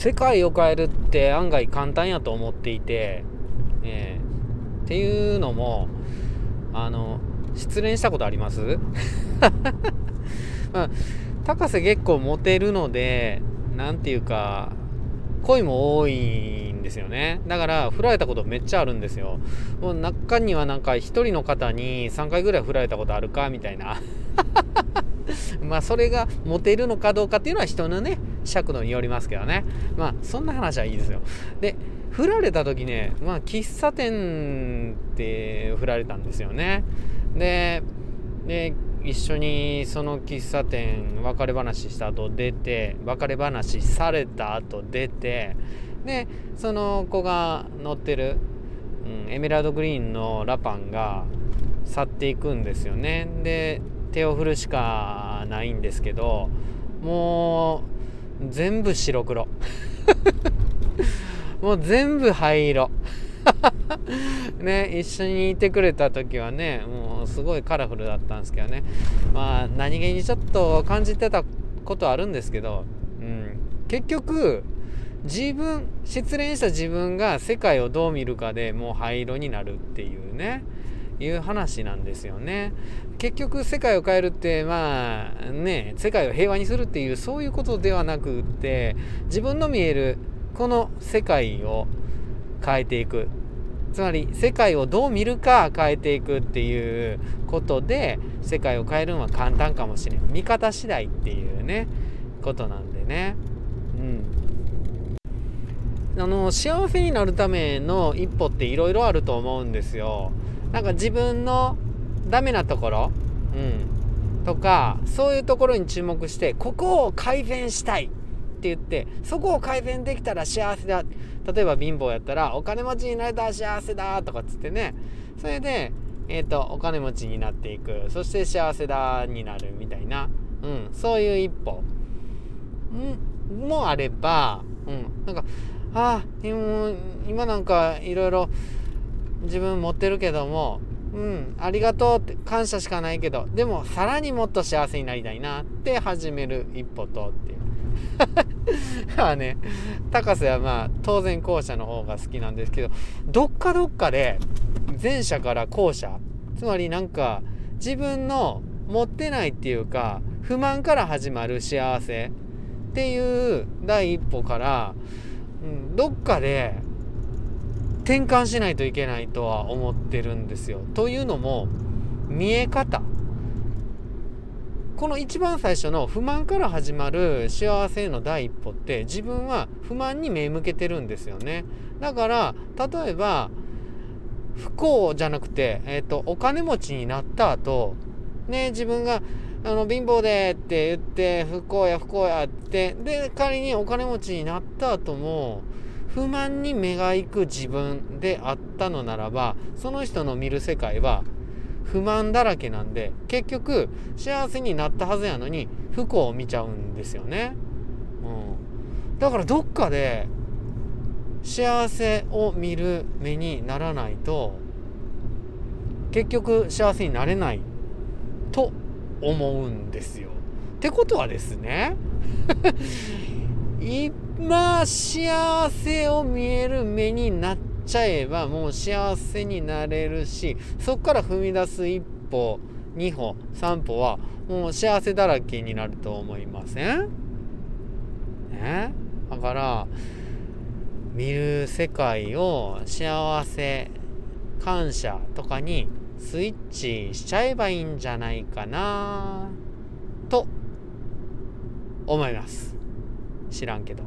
世界を変えるって案外簡単やと思っていて、えー、っていうのもあの失恋したことあります、まあ、高瀬結構モテるので何て言うか恋も多いんですよね。だから振られたことめっちゃあるんですよ。もう中にはなんか1人の方に3回ぐらい振られたことあるかみたいな。まあそれがモテるのかどうかっていうのは人のね尺度によりますけどね。まあそんな話はいいですよ。で振られた時ねまあ喫茶店って振られたんですよね。でで一緒にその喫茶店別れ話した後出て別れ話された後出てでその子が乗ってる、うん、エメラルドグリーンのラパンが去っていくんですよね。で手を振るしかないんですけどもう全部白黒。もう全部灰色。ね一緒にいてくれた時はねもうすごいカラフルだったんですけどね。まあ何気にちょっと感じてたことあるんですけど、うん、結局自分失恋した自分が世界をどう見るかでもう灰色になるっていうね。いう話なんですよね。結局世界を変えるってまあね世界を平和にするっていうそういうことではなくって自分の見えるこの世界を変えていく。つまり世界をどう見るか変えていくっていうことで世界を変えるのは簡単かもしれん。見方次第っていうねことなんでね。うん。あの幸せになるための一歩っていろいろあると思うんですよ。なんか自分のダメなところうんとかそういうところに注目してここを改善したいって言ってそこを改善できたら幸せだ。例えば貧乏やったらお金持ちになれたら幸せだとかっつってね。それでえ、ー、とお金持ちになっていく。そして幸せだになるみたいな、うん、そういう一歩。もあれば、うん、なんかああ今なんかいろいろ自分持ってるけどもうんありがとうって感謝しかないけどでもさらにもっと幸せになりたいなって始める一歩とっていう。まあね高瀬はまあ当然後者の方が好きなんですけどどっかどっかで前者から後者つまりなんか自分の持ってないっていうか不満から始まる幸せっていう第一歩から、うん、どっかで転換しないといけないとは思ってるんですよ。というのも見え方この一番最初の不満から始まる幸せへの第一歩って自分は不満に目向けてるんですよねだから例えば不幸じゃなくて、えーと、お金持ちになった後ね自分があの貧乏でって言って不幸や不幸やってで仮にお金持ちになった後も不満に目が行く自分であったのならばその人の見る世界は不満だらけなんで結局幸せになったはずやのに不幸を見ちゃうんですよね、うん、だからどっかで幸せを見る目にならないと結局幸せになれない。と思うんですよ。ってことはですね 幸せを見える目になっちゃえばもう幸せになれるしそこから踏み出す一歩2歩3歩はもう幸せだらけになると思いません？ね？だから見る世界を幸せ感謝とかにスイッチしちゃえばいいんじゃないかなと思います。知らんけど。